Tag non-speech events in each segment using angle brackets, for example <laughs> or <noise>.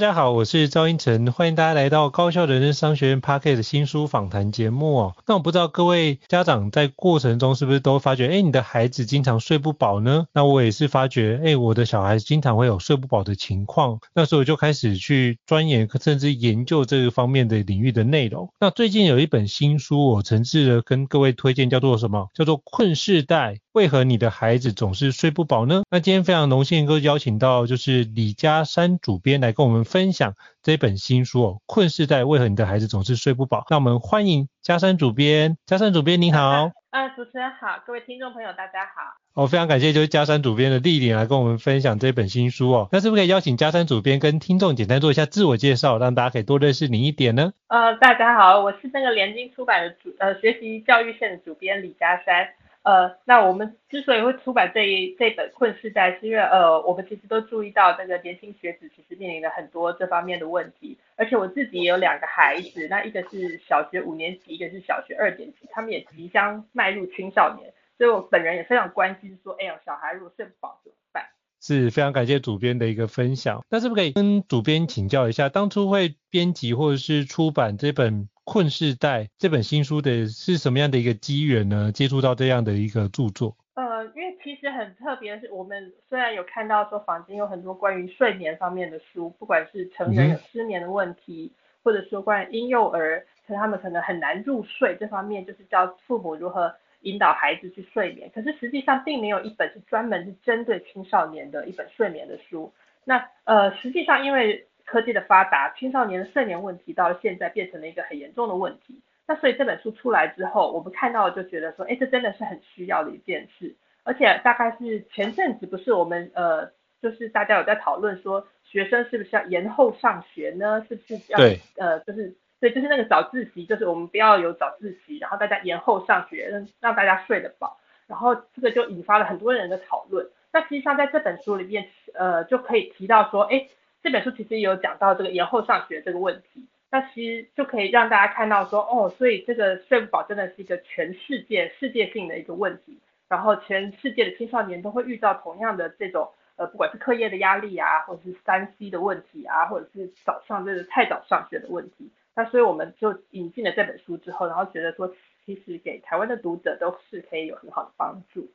大家好，我是赵英成，欢迎大家来到高校人生商学院 Podcast 的新书访谈节目哦。那我不知道各位家长在过程中是不是都发觉，哎，你的孩子经常睡不饱呢？那我也是发觉，哎，我的小孩经常会有睡不饱的情况。那时候我就开始去钻研甚至研究这个方面的领域的内容。那最近有一本新书，我诚挚的跟各位推荐，叫做什么？叫做《困世代》。为何你的孩子总是睡不饱呢？那今天非常荣幸能够邀请到就是李家山主编来跟我们分享这本新书哦，《困世代》为何你的孩子总是睡不饱？那我们欢迎嘉山主编，嘉山主编您好。啊，啊，主持人好，各位听众朋友大家好。哦，非常感谢就是嘉山主编的莅临来跟我们分享这本新书哦。那是不是可以邀请嘉山主编跟听众简单做一下自我介绍，让大家可以多认识您一点呢？呃，大家好，我是那个联经出版的主呃学习教育线的主编李家珊。呃，那我们之所以会出版这一这本《困世代》，是因为呃，我们其实都注意到那个年轻学子其实面临了很多这方面的问题，而且我自己也有两个孩子，那一个是小学五年级，一个是小学二年级，他们也即将迈入青少年，所以我本人也非常关心说，哎呀，小孩如果睡不饱怎么办？是非常感谢主编的一个分享，那是不是可以跟主编请教一下，当初会编辑或者是出版这本？困世代这本新书的是什么样的一个机缘呢？接触到这样的一个著作？呃，因为其实很特别的是，我们虽然有看到说坊间有很多关于睡眠方面的书，不管是成人有失眠的问题，嗯、或者说关于婴幼儿，可他们可能很难入睡这方面，就是教父母如何引导孩子去睡眠。可是实际上并没有一本是专门是针对青少年的一本睡眠的书。那呃，实际上因为科技的发达，青少年的睡眠问题到现在变成了一个很严重的问题。那所以这本书出来之后，我们看到就觉得说，哎，这真的是很需要的一件事。而且大概是前阵子不是我们呃，就是大家有在讨论说，学生是不是要延后上学呢？是不是要呃，就是对，就是那个早自习，就是我们不要有早自习，然后大家延后上学，让让大家睡得饱。然后这个就引发了很多人的讨论。那实际上在这本书里面，呃，就可以提到说，哎。这本书其实也有讲到这个延后上学这个问题，那其实就可以让大家看到说，哦，所以这个睡不饱真的是一个全世界世界性的一个问题，然后全世界的青少年都会遇到同样的这种，呃，不管是课业的压力啊，或者是三 C 的问题啊，或者是早上这个太早上学的问题，那所以我们就引进了这本书之后，然后觉得说，其实给台湾的读者都是可以有很好的帮助。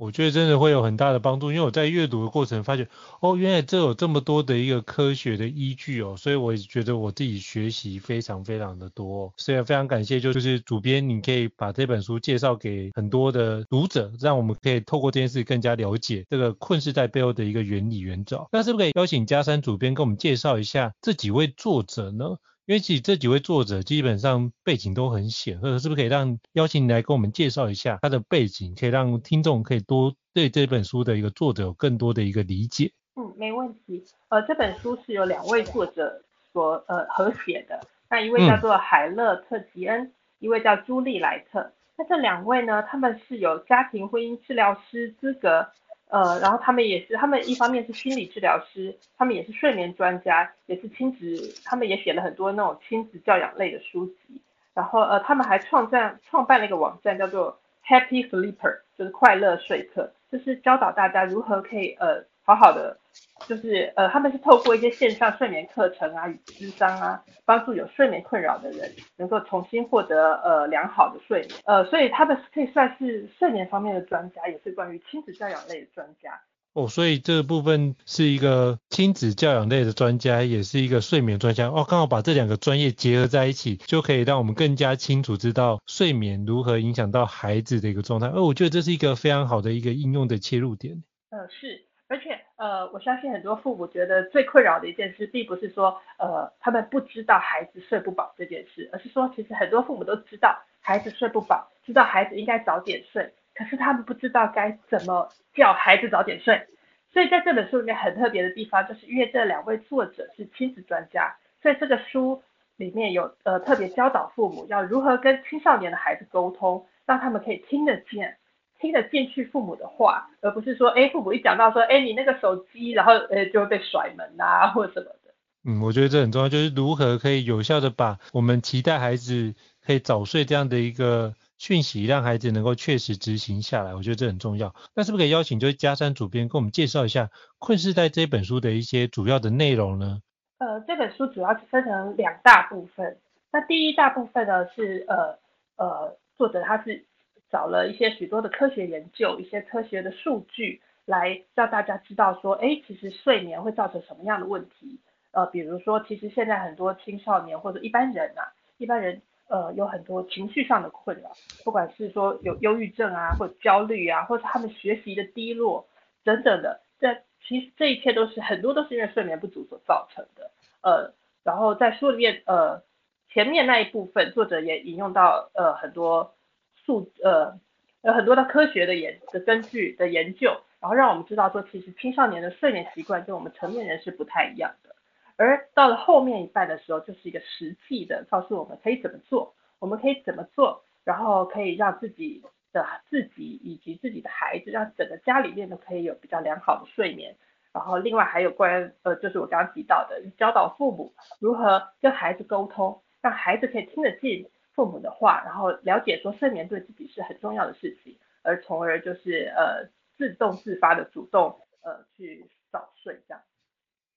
我觉得真的会有很大的帮助，因为我在阅读的过程发觉，哦，原来这有这么多的一个科学的依据哦，所以我也觉得我自己学习非常非常的多，所以非常感谢，就是主编，你可以把这本书介绍给很多的读者，让我们可以透过这件事更加了解这个困世代背后的一个原理原则。那是不是可以邀请家珊主编跟我们介绍一下这几位作者呢？因为这几位作者基本上背景都很显赫，是不是可以让邀请你来跟我们介绍一下他的背景，可以让听众可以多对这本书的一个作者有更多的一个理解？嗯，没问题。呃，这本书是由两位作者所呃合写的，那一位叫做海勒特吉恩，嗯、一位叫朱莉莱特。那这两位呢，他们是有家庭婚姻治疗师资格，呃，然后他们也是，他们一方面是心理治疗师，他们也是睡眠专家，也是亲子，他们也写了很多那种亲子教养类的书籍。然后呃，他们还创办创办了一个网站，叫做 Happy Sleeper，就是快乐睡客，就是教导大家如何可以呃。好好的，就是呃，他们是透过一些线上睡眠课程啊与咨商啊，帮助有睡眠困扰的人能够重新获得呃良好的睡眠，呃，所以他们可以算是睡眠方面的专家，也是关于亲子教养类的专家。哦，所以这个部分是一个亲子教养类的专家，也是一个睡眠专家。哦，刚好把这两个专业结合在一起，就可以让我们更加清楚知道睡眠如何影响到孩子的一个状态。哦，我觉得这是一个非常好的一个应用的切入点。呃，是。呃，我相信很多父母觉得最困扰的一件事，并不是说，呃，他们不知道孩子睡不饱这件事，而是说，其实很多父母都知道孩子睡不饱，知道孩子应该早点睡，可是他们不知道该怎么叫孩子早点睡。所以在这本书里面很特别的地方，就是因为这两位作者是亲子专家，所以这个书里面有呃特别教导父母要如何跟青少年的孩子沟通，让他们可以听得见。听得进去父母的话，而不是说，哎，父母一讲到说，哎，你那个手机，然后，呃，就会被甩门啊，<laughs> 或者什么的。嗯，我觉得这很重要，就是如何可以有效的把我们期待孩子可以早睡这样的一个讯息，让孩子能够确实执行下来。我觉得这很重要。那是不是可以邀请就是佳珊主编跟我们介绍一下《困世代》这本书的一些主要的内容呢？呃，这本书主要是分成两大部分。那第一大部分呢是，呃，呃，作者他是。找了一些许多的科学研究，一些科学的数据，来让大家知道说，哎，其实睡眠会造成什么样的问题？呃，比如说，其实现在很多青少年或者一般人啊，一般人呃有很多情绪上的困扰，不管是说有忧郁症啊，或者焦虑啊，或者他们学习的低落等等的，这其实这一切都是很多都是因为睡眠不足所造成的。呃，然后在书里面，呃，前面那一部分，作者也引用到呃很多。数呃有很多的科学的研的根据的研究，然后让我们知道说，其实青少年的睡眠习惯跟我们成年人是不太一样的。而到了后面一半的时候，就是一个实际的告诉我们可以怎么做，我们可以怎么做，然后可以让自己的自己以及自己的孩子，让整个家里面都可以有比较良好的睡眠。然后另外还有关呃，就是我刚刚提到的，教导父母如何跟孩子沟通，让孩子可以听得进。父母的话，然后了解说睡眠对自己是很重要的事情，而从而就是呃自动自发的主动呃去早睡这样。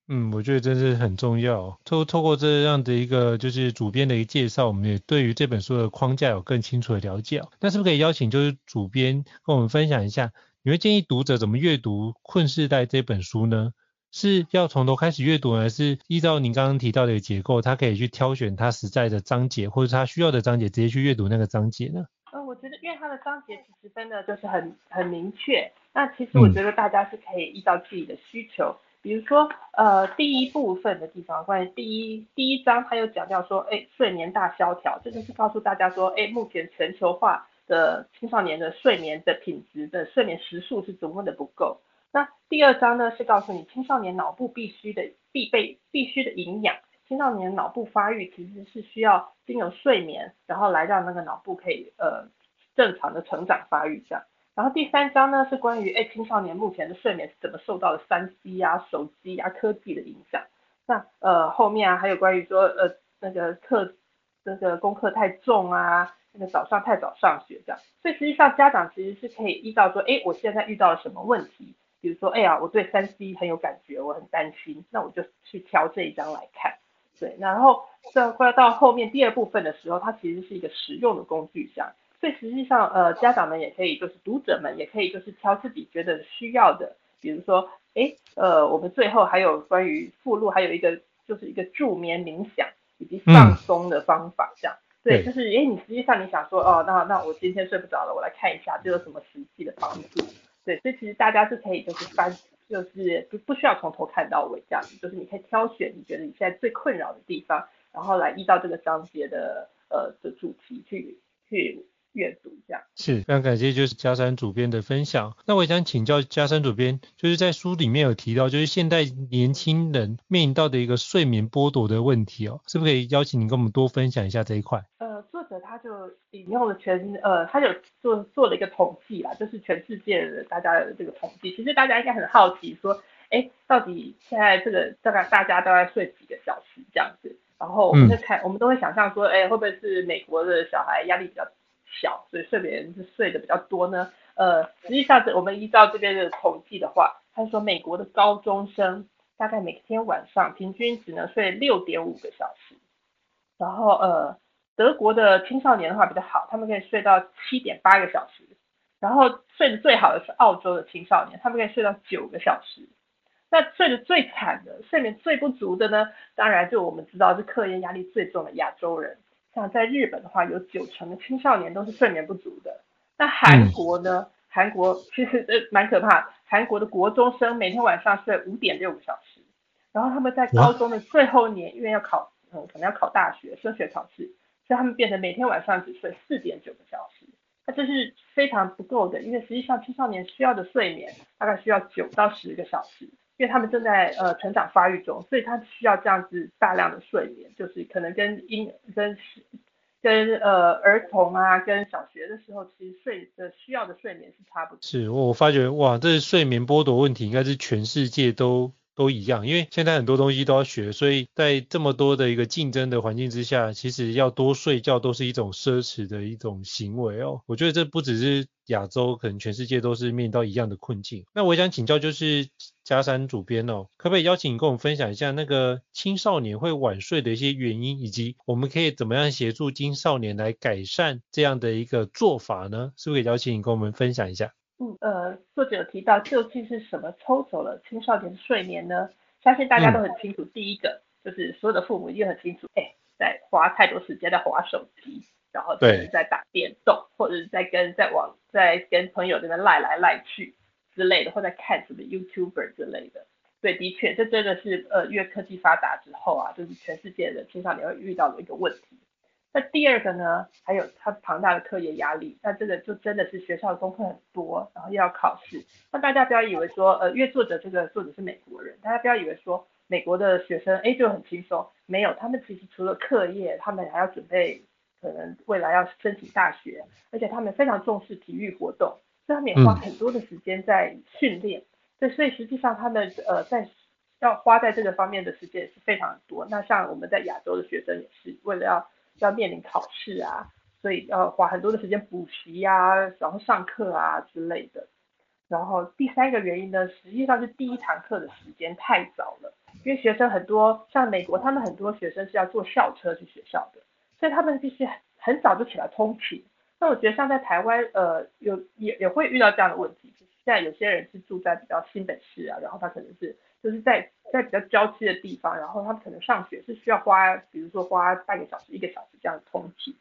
嗯，我觉得真是很重要。透透过这样的一个就是主编的一个介绍，我们也对于这本书的框架有更清楚的了解。那是不是可以邀请就是主编跟我们分享一下，你会建议读者怎么阅读《困世代》这本书呢？是要从头开始阅读，还是依照您刚刚提到的结构，他可以去挑选他实在的章节，或者他需要的章节，直接去阅读那个章节呢？呃，我觉得因为它的章节其实分的就是很很明确，那其实我觉得大家是可以依照自己的需求，嗯、比如说呃第一部分的地方，关于第一第一章，它有讲到说，哎，睡眠大萧条，这就是告诉大家说，哎，目前全球化的青少年的睡眠的品质的睡眠时数是多么的不够。那第二章呢，是告诉你青少年脑部必须的必备必须的营养。青少年脑部发育其实是需要经由睡眠，然后来让那个脑部可以呃正常的成长发育这样。然后第三章呢，是关于哎青少年目前的睡眠是怎么受到了三 C 啊、手机啊、科技的影响。那呃后面啊还有关于说呃那个课那个功课太重啊，那个早上太早上学这样。所以实际上家长其实是可以依照说，哎我现在遇到了什么问题。比如说，哎呀，我对三 C 很有感觉，我很担心，那我就去挑这一张来看。对，然后这快要到后面第二部分的时候，它其实是一个实用的工具箱，所以实际上，呃，家长们也可以，就是读者们也可以，就是挑自己觉得需要的。比如说，哎，呃，我们最后还有关于附录，还有一个就是一个助眠冥想以及放松的方法，这样。嗯、对，就是，哎，你实际上你想说，哦，那那我今天睡不着了，我来看一下，这有什么实际的帮助？对，所以其实大家是可以就是翻，就是不不需要从头看到尾这样子，就是你可以挑选你觉得你现在最困扰的地方，然后来依照这个章节的呃的主题去去阅读这样。是，非常感谢就是加山主编的分享。那我也想请教加山主编，就是在书里面有提到，就是现代年轻人面临到的一个睡眠剥夺的问题哦，是不是可以邀请你跟我们多分享一下这一块？他就引用了全呃，他有做做了一个统计啦，就是全世界的大家的这个统计。其实大家应该很好奇说，哎，到底现在这个大概大家都在睡几个小时这样子？然后我们就看，嗯、我们都会想象说，哎，会不会是美国的小孩压力比较小，所以睡眠是睡得比较多呢？呃，实际上是我们依照这边的统计的话，他说美国的高中生大概每天晚上平均只能睡六点五个小时，然后呃。德国的青少年的话比较好，他们可以睡到七点八个小时，然后睡得最好的是澳洲的青少年，他们可以睡到九个小时。那睡得最惨的、睡眠最不足的呢？当然就我们知道是课业压力最重的亚洲人，像在日本的话，有九成的青少年都是睡眠不足的。那韩国呢？韩国其实呃蛮可怕，韩国的国中生每天晚上睡五点六个小时，然后他们在高中的最后一年，因为要考，嗯，可能要考大学、升学考试。所以他们变成每天晚上只睡四点九个小时，那这是非常不够的，因为实际上青少年需要的睡眠大概需要九到十个小时，因为他们正在呃成长发育中，所以他需要这样子大量的睡眠，就是可能跟婴跟跟呃儿童啊跟小学的时候其实睡的需要的睡眠是差不多。是，我发觉哇，这是睡眠剥夺问题，应该是全世界都。都一样，因为现在很多东西都要学，所以在这么多的一个竞争的环境之下，其实要多睡觉都是一种奢侈的一种行为哦。我觉得这不只是亚洲，可能全世界都是面临到一样的困境。那我想请教，就是佳珊主编哦，可不可以邀请你跟我们分享一下那个青少年会晚睡的一些原因，以及我们可以怎么样协助青少年来改善这样的一个做法呢？是不可以邀请你跟我们分享一下？嗯，呃，作者有提到究竟是什么抽走了青少年的睡眠呢？相信大家都很清楚。嗯、第一个就是所有的父母一定很清楚，哎，在花太多时间在划手机，然后就是在打电动，或者是在跟在网在跟朋友这边赖来赖去之类的，或者在看什么 YouTuber 之类的。对，的确，这真的是呃，越科技发达之后啊，就是全世界的青少年会遇到的一个问题。那第二个呢，还有他庞大的课业压力，那这个就真的是学校的功课很多，然后又要考试。那大家不要以为说，呃，因为作者这个作者是美国人，大家不要以为说美国的学生哎就很轻松，没有，他们其实除了课业，他们还要准备可能未来要申请大学，而且他们非常重视体育活动，所以他们也花很多的时间在训练。对、嗯，所以实际上他们呃在要花在这个方面的时间也是非常多。那像我们在亚洲的学生也是为了要。要面临考试啊，所以要花很多的时间补习啊，然后上课啊之类的。然后第三个原因呢，实际上是第一堂课的时间太早了，因为学生很多，像美国他们很多学生是要坐校车去学校的，所以他们必须很早就起来通勤。那我觉得像在台湾，呃，有也也会遇到这样的问题。就是现在有些人是住在比较新北市啊，然后他可能是就是在在比较郊区的地方，然后他们可能上学是需要花，比如说花半个小时、一个小时这样通勤。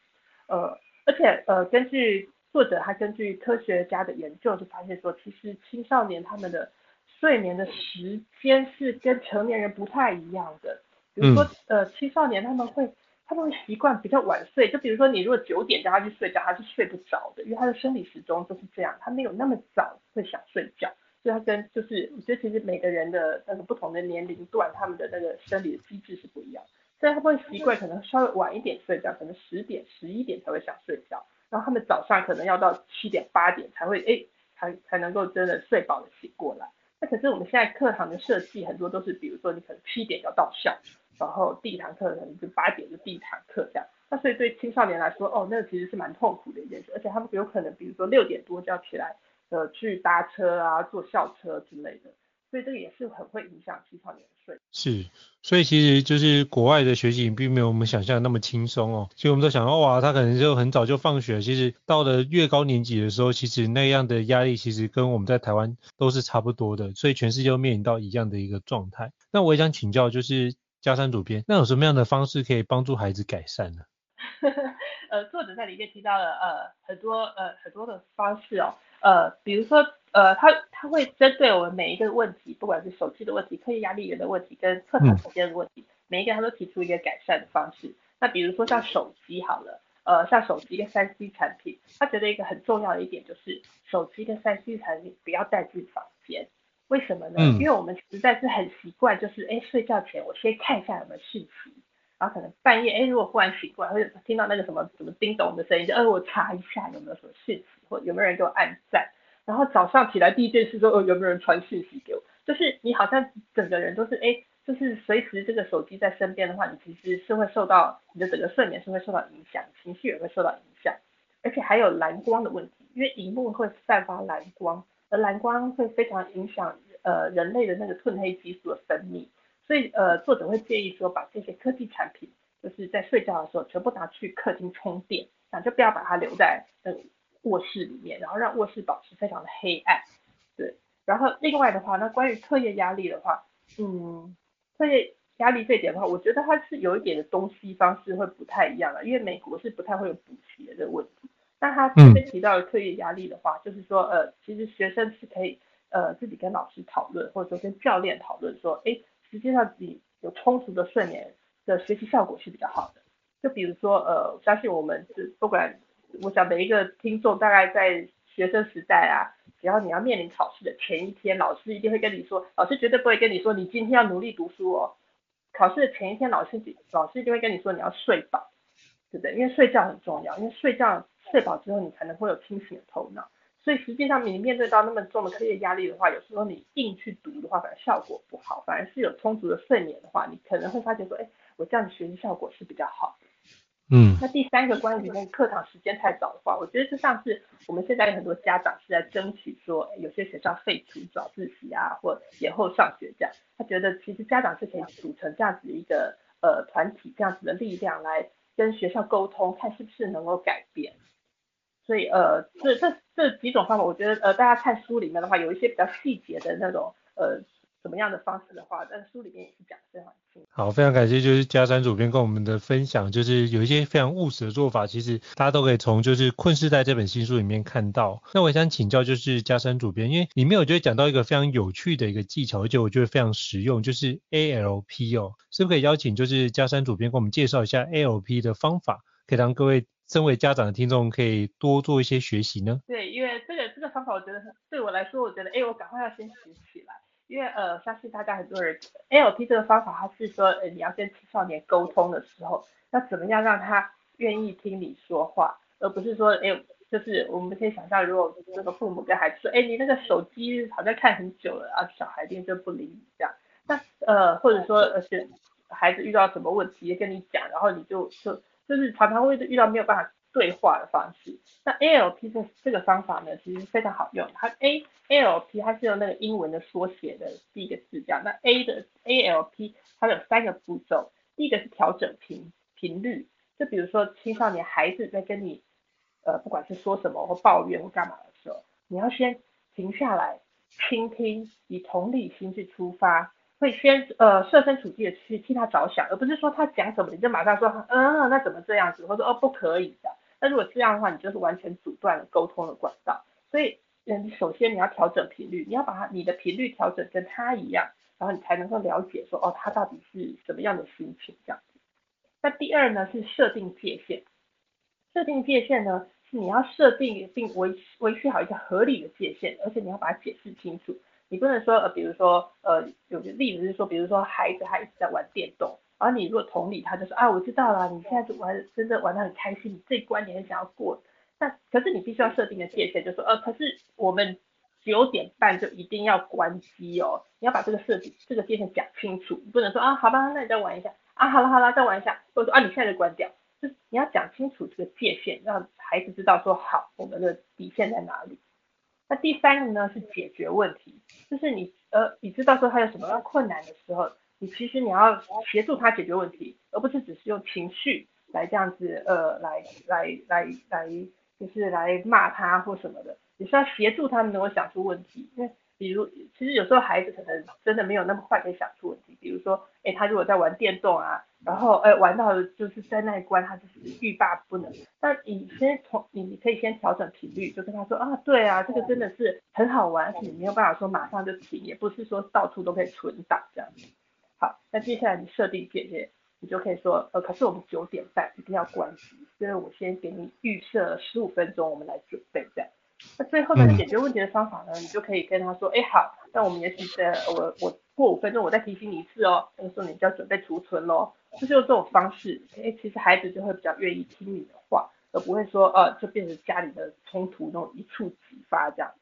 呃，而且呃，根据作者他根据科学家的研究就发现说，其实青少年他们的睡眠的时间是跟成年人不太一样的。比如说呃，青少年他们会。他们会习惯比较晚睡，就比如说你如果九点叫他去睡觉，他是睡不着的，因为他的生理时钟就是这样，他没有那么早会想睡觉，所以他跟就是我觉得其实每个人的那个不同的年龄段，他们的那个生理的机制是不一样，所以他们会习惯可能稍微晚一点睡觉，可能十点、十一点才会想睡觉，然后他们早上可能要到七点、八点才会哎才才能够真的睡饱的醒过来。那可是我们现在课堂的设计很多都是，比如说你可能七点要到校。然后第一堂课可能就八点就第一堂课这样，那所以对青少年来说，哦，那个其实是蛮痛苦的一件事，而且他们有可能比如说六点多就要起来，呃，去搭车啊，坐校车之类的，所以这个也是很会影响青少年的睡。是，所以其实就是国外的学习并没有我们想象的那么轻松哦，其实我们都想到哇，他可能就很早就放学，其实到了越高年级的时候，其实那样的压力其实跟我们在台湾都是差不多的，所以全世界都面临到一样的一个状态。那我也想请教就是。嘉山主编，那有什么样的方式可以帮助孩子改善呢？<laughs> 呃，作者在里面提到了呃很多呃很多的方式哦，呃，比如说呃他他会针对我们每一个问题，不管是手机的问题、课业压力源的问题跟课堂时间的问题，嗯、每一个他都提出一个改善的方式。那比如说像手机好了，呃，像手机跟三 C 产品，他觉得一个很重要的一点就是手机跟三 C 产品不要带进房间。为什么呢？嗯、因为我们实在是很习惯，就是哎睡觉前我先看一下有没有讯息，然后可能半夜，哎，如果忽然醒过来，会听到那个什么什么叮咚的声音，就，哎，我查一下有没有什么讯息，或有没有人给我按赞。然后早上起来第一件事说，哦，有没有人传讯息给我？就是你好像整个人都是，哎，就是随时这个手机在身边的话，你其实是会受到你的整个睡眠是会受到影响，情绪也会受到影响，而且还有蓝光的问题，因为荧幕会散发蓝光，而蓝光会非常影响呃人类的那个褪黑激素的分泌。所以，呃，作者会建议说，把这些科技产品，就是在睡觉的时候，全部拿去客厅充电，啊，就不要把它留在呃卧室里面，然后让卧室保持非常的黑暗。对，然后另外的话，那关于课业压力的话，嗯，课业压力这点的话，我觉得它是有一点的东西方式会不太一样的，因为美国是不太会有补习的这个问题。那他这边提到的课业压力的话，就是说，呃，其实学生是可以，呃，自己跟老师讨论，或者说跟教练讨论说，哎。实际上，你有充足的睡眠的学习效果是比较好的。就比如说，呃，相信我们是不管，我想每一个听众大概在学生时代啊，只要你要面临考试的前一天，老师一定会跟你说，老师绝对不会跟你说你今天要努力读书哦。考试的前一天，老师老师一定会跟你说你要睡饱，对不对？因为睡觉很重要，因为睡觉睡饱之后，你才能会有清醒的头脑。所以实际上，你面对到那么重的课业压力的话，有时候你硬去读的话，反而效果不好。反而是有充足的睡眠的话，你可能会发觉说，哎，我这样子学习效果是比较好。嗯。那第三个关于那个课堂时间太早的话，我觉得就像是我们现在有很多家长是在争取说，有些学校废除早自习啊，或延后上学这样。他觉得其实家长是可以组成这样子一个呃团体，这样子的力量来跟学校沟通，看是不是能够改变。所以呃，这这这几种方法，我觉得呃，大家看书里面的话，有一些比较细节的那种呃，什么样的方式的话，但书里面也是讲得非常清楚。好，非常感谢就是加山主编跟我们的分享，就是有一些非常务实的做法，其实大家都可以从就是《困世代》这本新书里面看到。那我想请教就是加山主编，因为里面我觉得讲到一个非常有趣的一个技巧，而且我觉得非常实用，就是 ALP 哦，是不是可以邀请就是加山主编跟我们介绍一下 ALP 的方法，可以让各位。身为家长的听众可以多做一些学习呢？对，因为这个这个方法，我觉得对我来说，我觉得，哎，我赶快要先学起来。因为呃，相信大家很多人，LP 这个方法，它是说，呃，你要跟青少年沟通的时候，要怎么样让他愿意听你说话，而不是说，哎，就是我们可以想象，如果这个父母跟孩子说，哎，你那个手机好像看很久了啊，小孩子就不理你这样。那呃，或者说，而且孩子遇到什么问题跟你讲，然后你就就。就是常常会遇到没有办法对话的方式。那 ALP 这这个方法呢，其实非常好用。它 A L P 它是用那个英文的缩写的第一个字这样。那 A 的 ALP 它有三个步骤。第一个是调整频频率，就比如说青少年孩子在跟你呃不管是说什么或抱怨或干嘛的时候，你要先停下来倾听，以同理心去出发。会先呃设身处地的去替他着想，而不是说他讲什么你就马上说嗯，那怎么这样子，或者哦不可以的。那如果这样的话，你就是完全阻断了沟通的管道。所以嗯，首先你要调整频率，你要把他你的频率调整跟他一样，然后你才能够了解说哦他到底是什么样的心情这样子。那第二呢是设定界限，设定界限呢是你要设定并维维系好一个合理的界限，而且你要把它解释清楚。你不能说呃，比如说呃，有个例子是说，比如说孩子他一直在玩电动，然后你如果同理他就说啊，我知道了，你现在就玩真的玩得很开心，这一关你很想要过，那可是你必须要设定的界限，就说呃，可是我们九点半就一定要关机哦，你要把这个设计这个界限讲清楚，不能说啊，好吧，那你再玩一下啊，好了好了，再玩一下，或者说啊，你现在就关掉，就是你要讲清楚这个界限，让孩子知道说好，我们的底线在哪里。那第三个呢是解决问题，就是你呃，你知道说他有什么困难的时候，你其实你要协助他解决问题，而不是只是用情绪来这样子呃来来来来就是来骂他或什么的，你是要协助他们能够想出问题，因为。比如，其实有时候孩子可能真的没有那么快可以想出问题。比如说，哎，他如果在玩电动啊，然后哎玩到就是在那一关他就是欲罢不能。那你先从你你可以先调整频率，就跟他说啊，对啊，这个真的是很好玩，你没有办法说马上就停，也不是说到处都可以存档这样子。好，那接下来你设定界限，你就可以说，呃，可是我们九点半一定要关机，所以我先给你预设十五分钟，我们来准备这样。那最后呢，解决问题的方法呢，你就可以跟他说，哎，好，那我们也许在我我过五分钟我再提醒你一次哦，那个时候你就要准备储存喽。就是用这种方式，哎，其实孩子就会比较愿意听你的话，而不会说呃，就变成家里的冲突那种一触即发这样。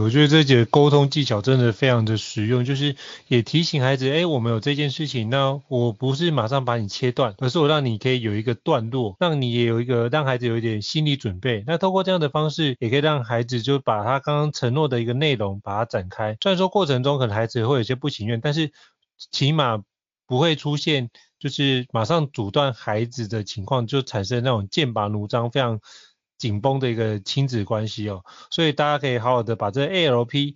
我觉得这节沟通技巧真的非常的实用，就是也提醒孩子，哎，我们有这件事情，那我不是马上把你切断，而是我让你可以有一个段落，让你也有一个让孩子有一点心理准备。那透过这样的方式，也可以让孩子就把他刚刚承诺的一个内容把它展开。虽然说过程中可能孩子会有些不情愿，但是起码不会出现。就是马上阻断孩子的情况，就产生那种剑拔弩张、非常紧绷的一个亲子关系哦。所以大家可以好好的把这 ALP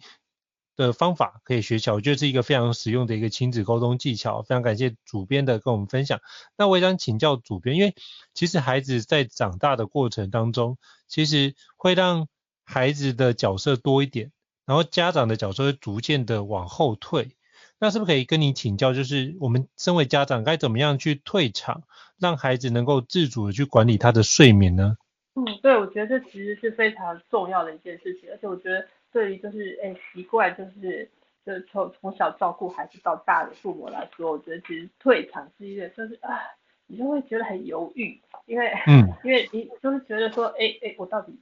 的方法可以学起来，我觉得是一个非常实用的一个亲子沟通技巧。非常感谢主编的跟我们分享。那我也想请教主编，因为其实孩子在长大的过程当中，其实会让孩子的角色多一点，然后家长的角色会逐渐的往后退。那是不是可以跟你请教，就是我们身为家长该怎么样去退场，让孩子能够自主的去管理他的睡眠呢？嗯，对，我觉得这其实是非常重要的一件事情，而且我觉得对于就是哎习惯就是就是从从小照顾孩子到大的父母来说，我觉得其实退场是一个就是啊，你就会觉得很犹豫，因为嗯，<laughs> 因为你就是觉得说哎哎，我到底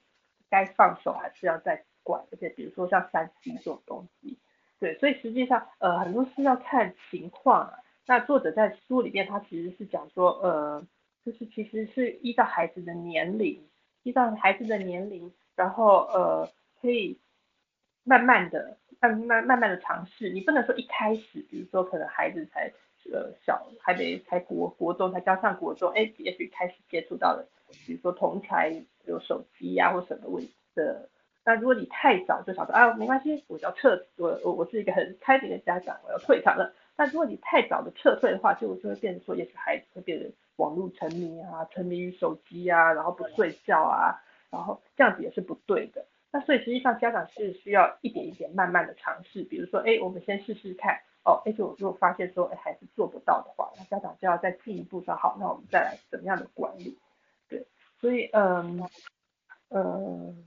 该放手还是要再管？而且比如说像三 C 这种东西。对，所以实际上，呃，很多是要看情况啊。那作者在书里面，他其实是讲说，呃，就是其实是依照孩子的年龄，依照孩子的年龄，然后呃，可以慢慢的、慢慢、慢慢的尝试。你不能说一开始，比如说可能孩子才呃小，还没才国国中，才刚上国中，哎，也许开始接触到了，比如说同才有手机呀、啊、或什么问题的。那如果你太早就想说啊，没关系，我要撤，我我我是一个很开明的家长，我要退场了。那如果你太早的撤退的话，就就会变成说，也许孩子会变得网络沉迷啊，沉迷于手机啊，然后不睡觉啊，然后这样子也是不对的。那所以实际上家长是需要一点一点慢慢的尝试，比如说，哎，我们先试试看，哦，哎，就如果发现说，哎，孩子做不到的话，那家长就要再进一步说，好，那我们再来怎么样的管理？对，所以，嗯，嗯。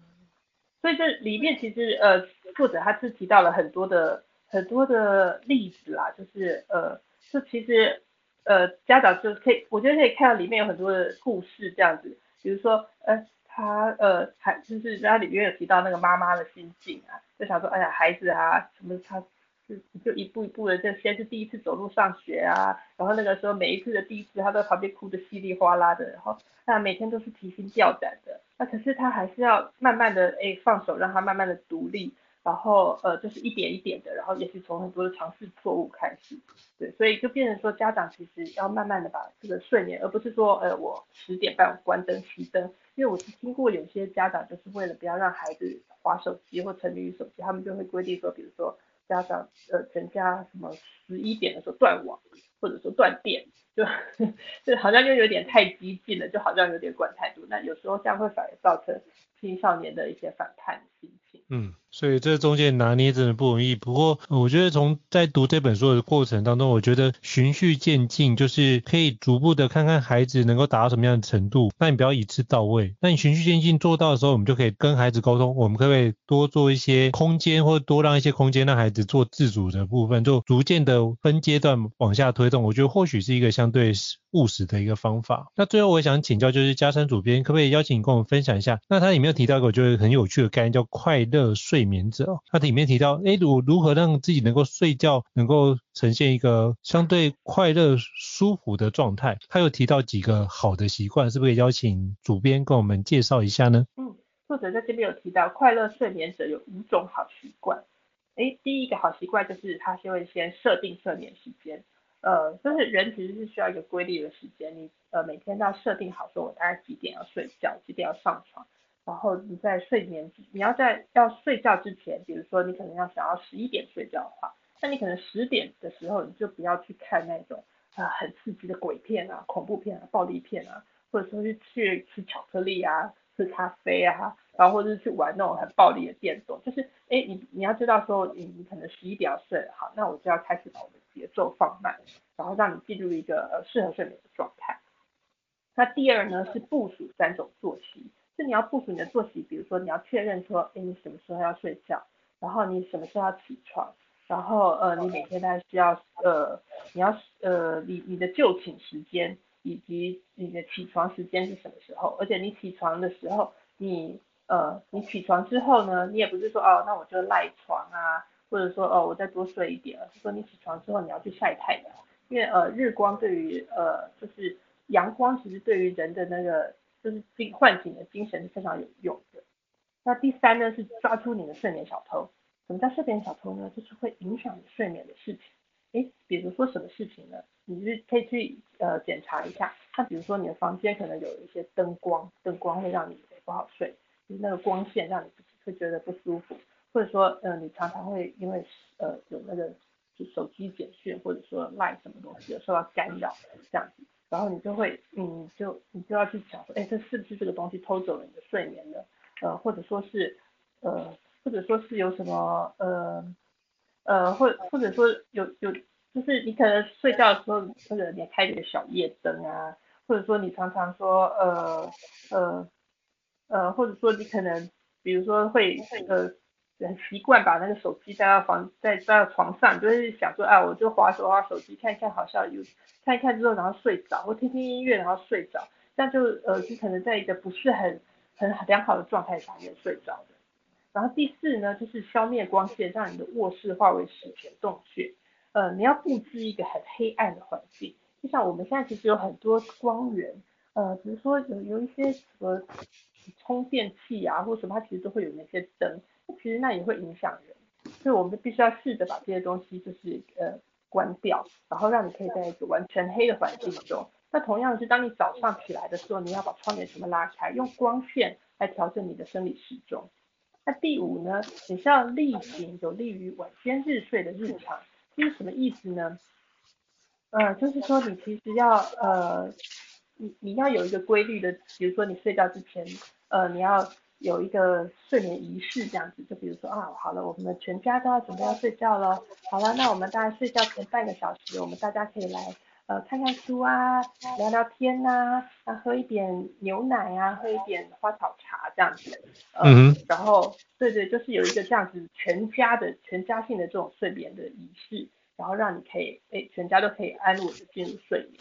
所以这里面其实呃，作者他是提到了很多的很多的例子啦，就是呃，就其实呃，家长就可以，我觉得可以看到里面有很多的故事这样子，比如说呃，他呃还就是他里面有提到那个妈妈的心境啊，就想说哎呀孩子啊什么他就就一步一步的，就先是第一次走路上学啊，然后那个时候每一次的第一次他都在旁边哭得稀里哗啦的，然后那每天都是提心吊胆的。那可是他还是要慢慢的哎放手，让他慢慢的独立，然后呃就是一点一点的，然后也是从很多的尝试错误开始，对，所以就变成说家长其实要慢慢的把这个睡眠，而不是说呃我十点半关灯熄灯，因为我是听过有些家长就是为了不要让孩子划手机或沉迷于手机，他们就会规定说，比如说家长呃全家什么十一点的时候断网，或者说断电。就 <laughs> 就好像就有点太激进了，就好像有点管太多，那有时候这样会反而造成青少年的一些反叛心情。嗯。所以这中间拿捏真的不容易。不过我觉得从在读这本书的过程当中，我觉得循序渐进，就是可以逐步的看看孩子能够达到什么样的程度。那你不要一次到位。那你循序渐进做到的时候，我们就可以跟孩子沟通，我们可不可以多做一些空间，或多让一些空间让孩子做自主的部分，就逐渐的分阶段往下推动。我觉得或许是一个相对务实的一个方法。那最后我想请教，就是嘉珊主编，可不可以邀请你跟我们分享一下？那他里面有提到一个我觉得很有趣的概念，叫快乐睡。睡眠者，它里面提到，哎，如如何让自己能够睡觉，能够呈现一个相对快乐、舒服的状态。他又提到几个好的习惯，是不是可以邀请主编跟我们介绍一下呢？嗯，作者在这边有提到，快乐睡眠者有五种好习惯。哎，第一个好习惯就是他先会先设定睡眠时间，呃，就是人其实是需要一个规律的时间，你呃每天都要设定好，说我大概几点要睡觉，几点要上床。然后你在睡眠，你要在要睡觉之前，比如说你可能要想要十一点睡觉的话，那你可能十点的时候你就不要去看那种啊很刺激的鬼片啊、恐怖片啊、暴力片啊，或者说是去吃巧克力啊、喝咖啡啊，然后或者是去玩那种很暴力的电动，就是哎你你要知道说你你可能十一点要睡，好，那我就要开始把我的节奏放慢，然后让你进入一个呃适合睡眠的状态。那第二呢是部署三种作息。是你要部署你的作息，比如说你要确认说，哎，你什么时候要睡觉，然后你什么时候要起床，然后呃，你每天大概需要呃，你要呃，你你的就寝时间以及你的起床时间是什么时候？而且你起床的时候，你呃，你起床之后呢，你也不是说哦，那我就赖床啊，或者说哦，我再多睡一点，而是说你起床之后你要去晒太阳，因为呃，日光对于呃，就是阳光其实对于人的那个就是精唤醒的精神是非常有用的。那第三呢是抓出你的睡眠小偷。什么叫睡眠小偷呢？就是会影响你睡眠的事情。诶，比如说什么事情呢？你是可以去呃检查一下。那比如说你的房间可能有一些灯光，灯光会让你不好睡，就是那个光线让你会觉得不舒服，或者说呃你常常会因为呃有那个就手机简讯或者说赖什么东西有受到干扰这样子，然后你就会嗯就你就要去想说，诶，这是不是这个东西偷走了你的睡眠呢？呃或者说是呃。或者说是有什么呃呃，或或者说有有，就是你可能睡觉的时候，或者你开一个小夜灯啊，或者说你常常说呃呃呃，或者说你可能比如说会呃很习惯把那个手机带到房带带到床上，就是想说啊，我就滑手啊手机看一看，好像有看一看之后然后睡着，或听听音乐然后睡着，这样就呃就可能在一个不是很很良好的状态下面睡着的。然后第四呢，就是消灭光线，让你的卧室化为史前洞穴。呃，你要布置一个很黑暗的环境，就像我们现在其实有很多光源，呃，比如说有有一些什么充电器啊，或什么，它其实都会有那些灯，其实那也会影响人，所以我们必须要试着把这些东西就是呃关掉，然后让你可以在一个完全黑的环境中。那同样是当你早上起来的时候，你要把窗帘全部拉开，用光线来调整你的生理时钟。那第五呢，你是要例行有利于晚间日睡的日常，这是什么意思呢？呃，就是说你其实要呃，你你要有一个规律的，比如说你睡觉之前，呃，你要有一个睡眠仪式这样子，就比如说啊，好了，我们全家都要准备要睡觉了，好了，那我们大家睡觉前半个小时，我们大家可以来。呃，看看书啊，聊聊天呐、啊，啊，喝一点牛奶啊，喝一点花草茶这样子，呃、嗯，然后对对，就是有一个这样子全家的全家性的这种睡眠的仪式，然后让你可以，哎，全家都可以安稳的进入睡眠。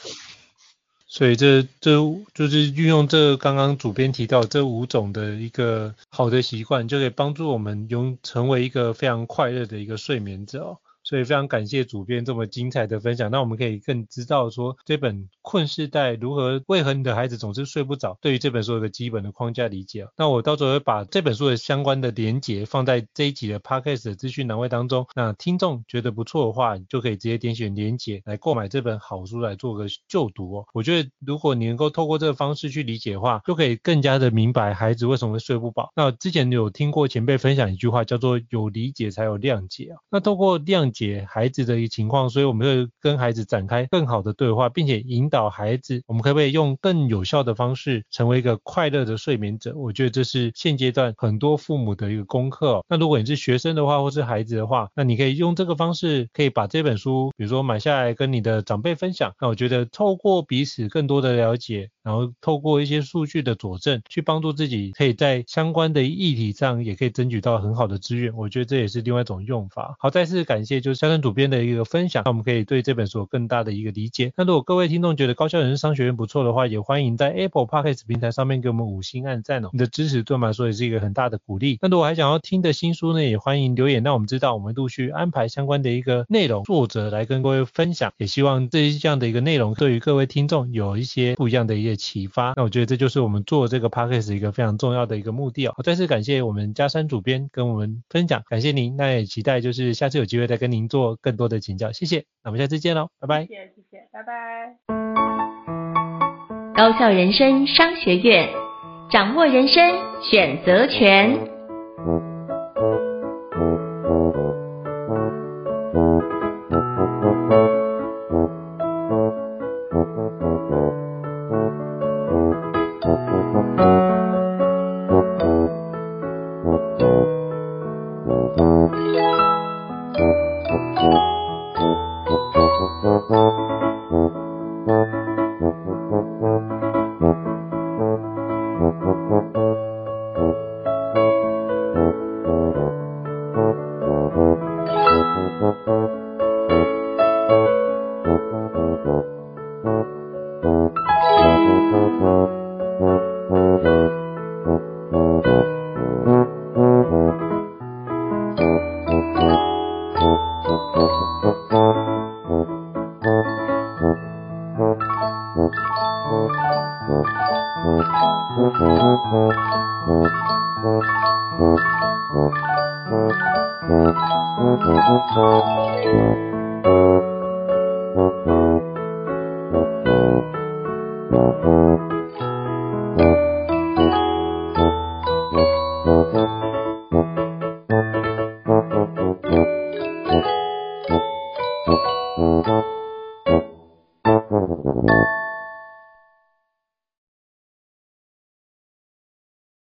所以这这就是运用这刚刚主编提到这五种的一个好的习惯，就可以帮助我们拥成为一个非常快乐的一个睡眠者哦。所以非常感谢主编这么精彩的分享，那我们可以更知道说这本《困世代》如何为何你的孩子总是睡不着，对于这本书有个基本的框架理解。那我到时候会把这本书的相关的连结放在这一集的 Podcast 的资讯栏位当中，那听众觉得不错的话，就可以直接点选连结来购买这本好书来做个就读哦。我觉得如果你能够透过这个方式去理解的话，就可以更加的明白孩子为什么会睡不饱。那之前有听过前辈分享一句话，叫做有理解才有谅解啊。那透过谅解。解孩子的一个情况，所以我们会跟孩子展开更好的对话，并且引导孩子，我们可不可以用更有效的方式成为一个快乐的睡眠者？我觉得这是现阶段很多父母的一个功课。那如果你是学生的话，或是孩子的话，那你可以用这个方式，可以把这本书，比如说买下来跟你的长辈分享。那我觉得透过彼此更多的了解，然后透过一些数据的佐证，去帮助自己可以在相关的议题上也可以争取到很好的资源。我觉得这也是另外一种用法。好，再次感谢。就是嘉诚主编的一个分享，那我们可以对这本书有更大的一个理解。那如果各位听众觉得高效人商学院不错的话，也欢迎在 Apple Podcast 平台上面给我们五星按赞哦。你的支持对我们来说也是一个很大的鼓励。那如果还想要听的新书呢，也欢迎留言，让我们知道，我们陆续安排相关的一个内容，作者来跟各位分享。也希望这这样的一个内容对于各位听众有一些不一样的一个启发。那我觉得这就是我们做这个 Podcast 一个非常重要的一个目的哦。再次感谢我们嘉山主编跟我们分享，感谢您。那也期待就是下次有机会再跟您做更多的请教，谢谢，那我们下次见喽，拜拜。谢谢，谢谢，拜拜。高校人生商学院，掌握人生选择权。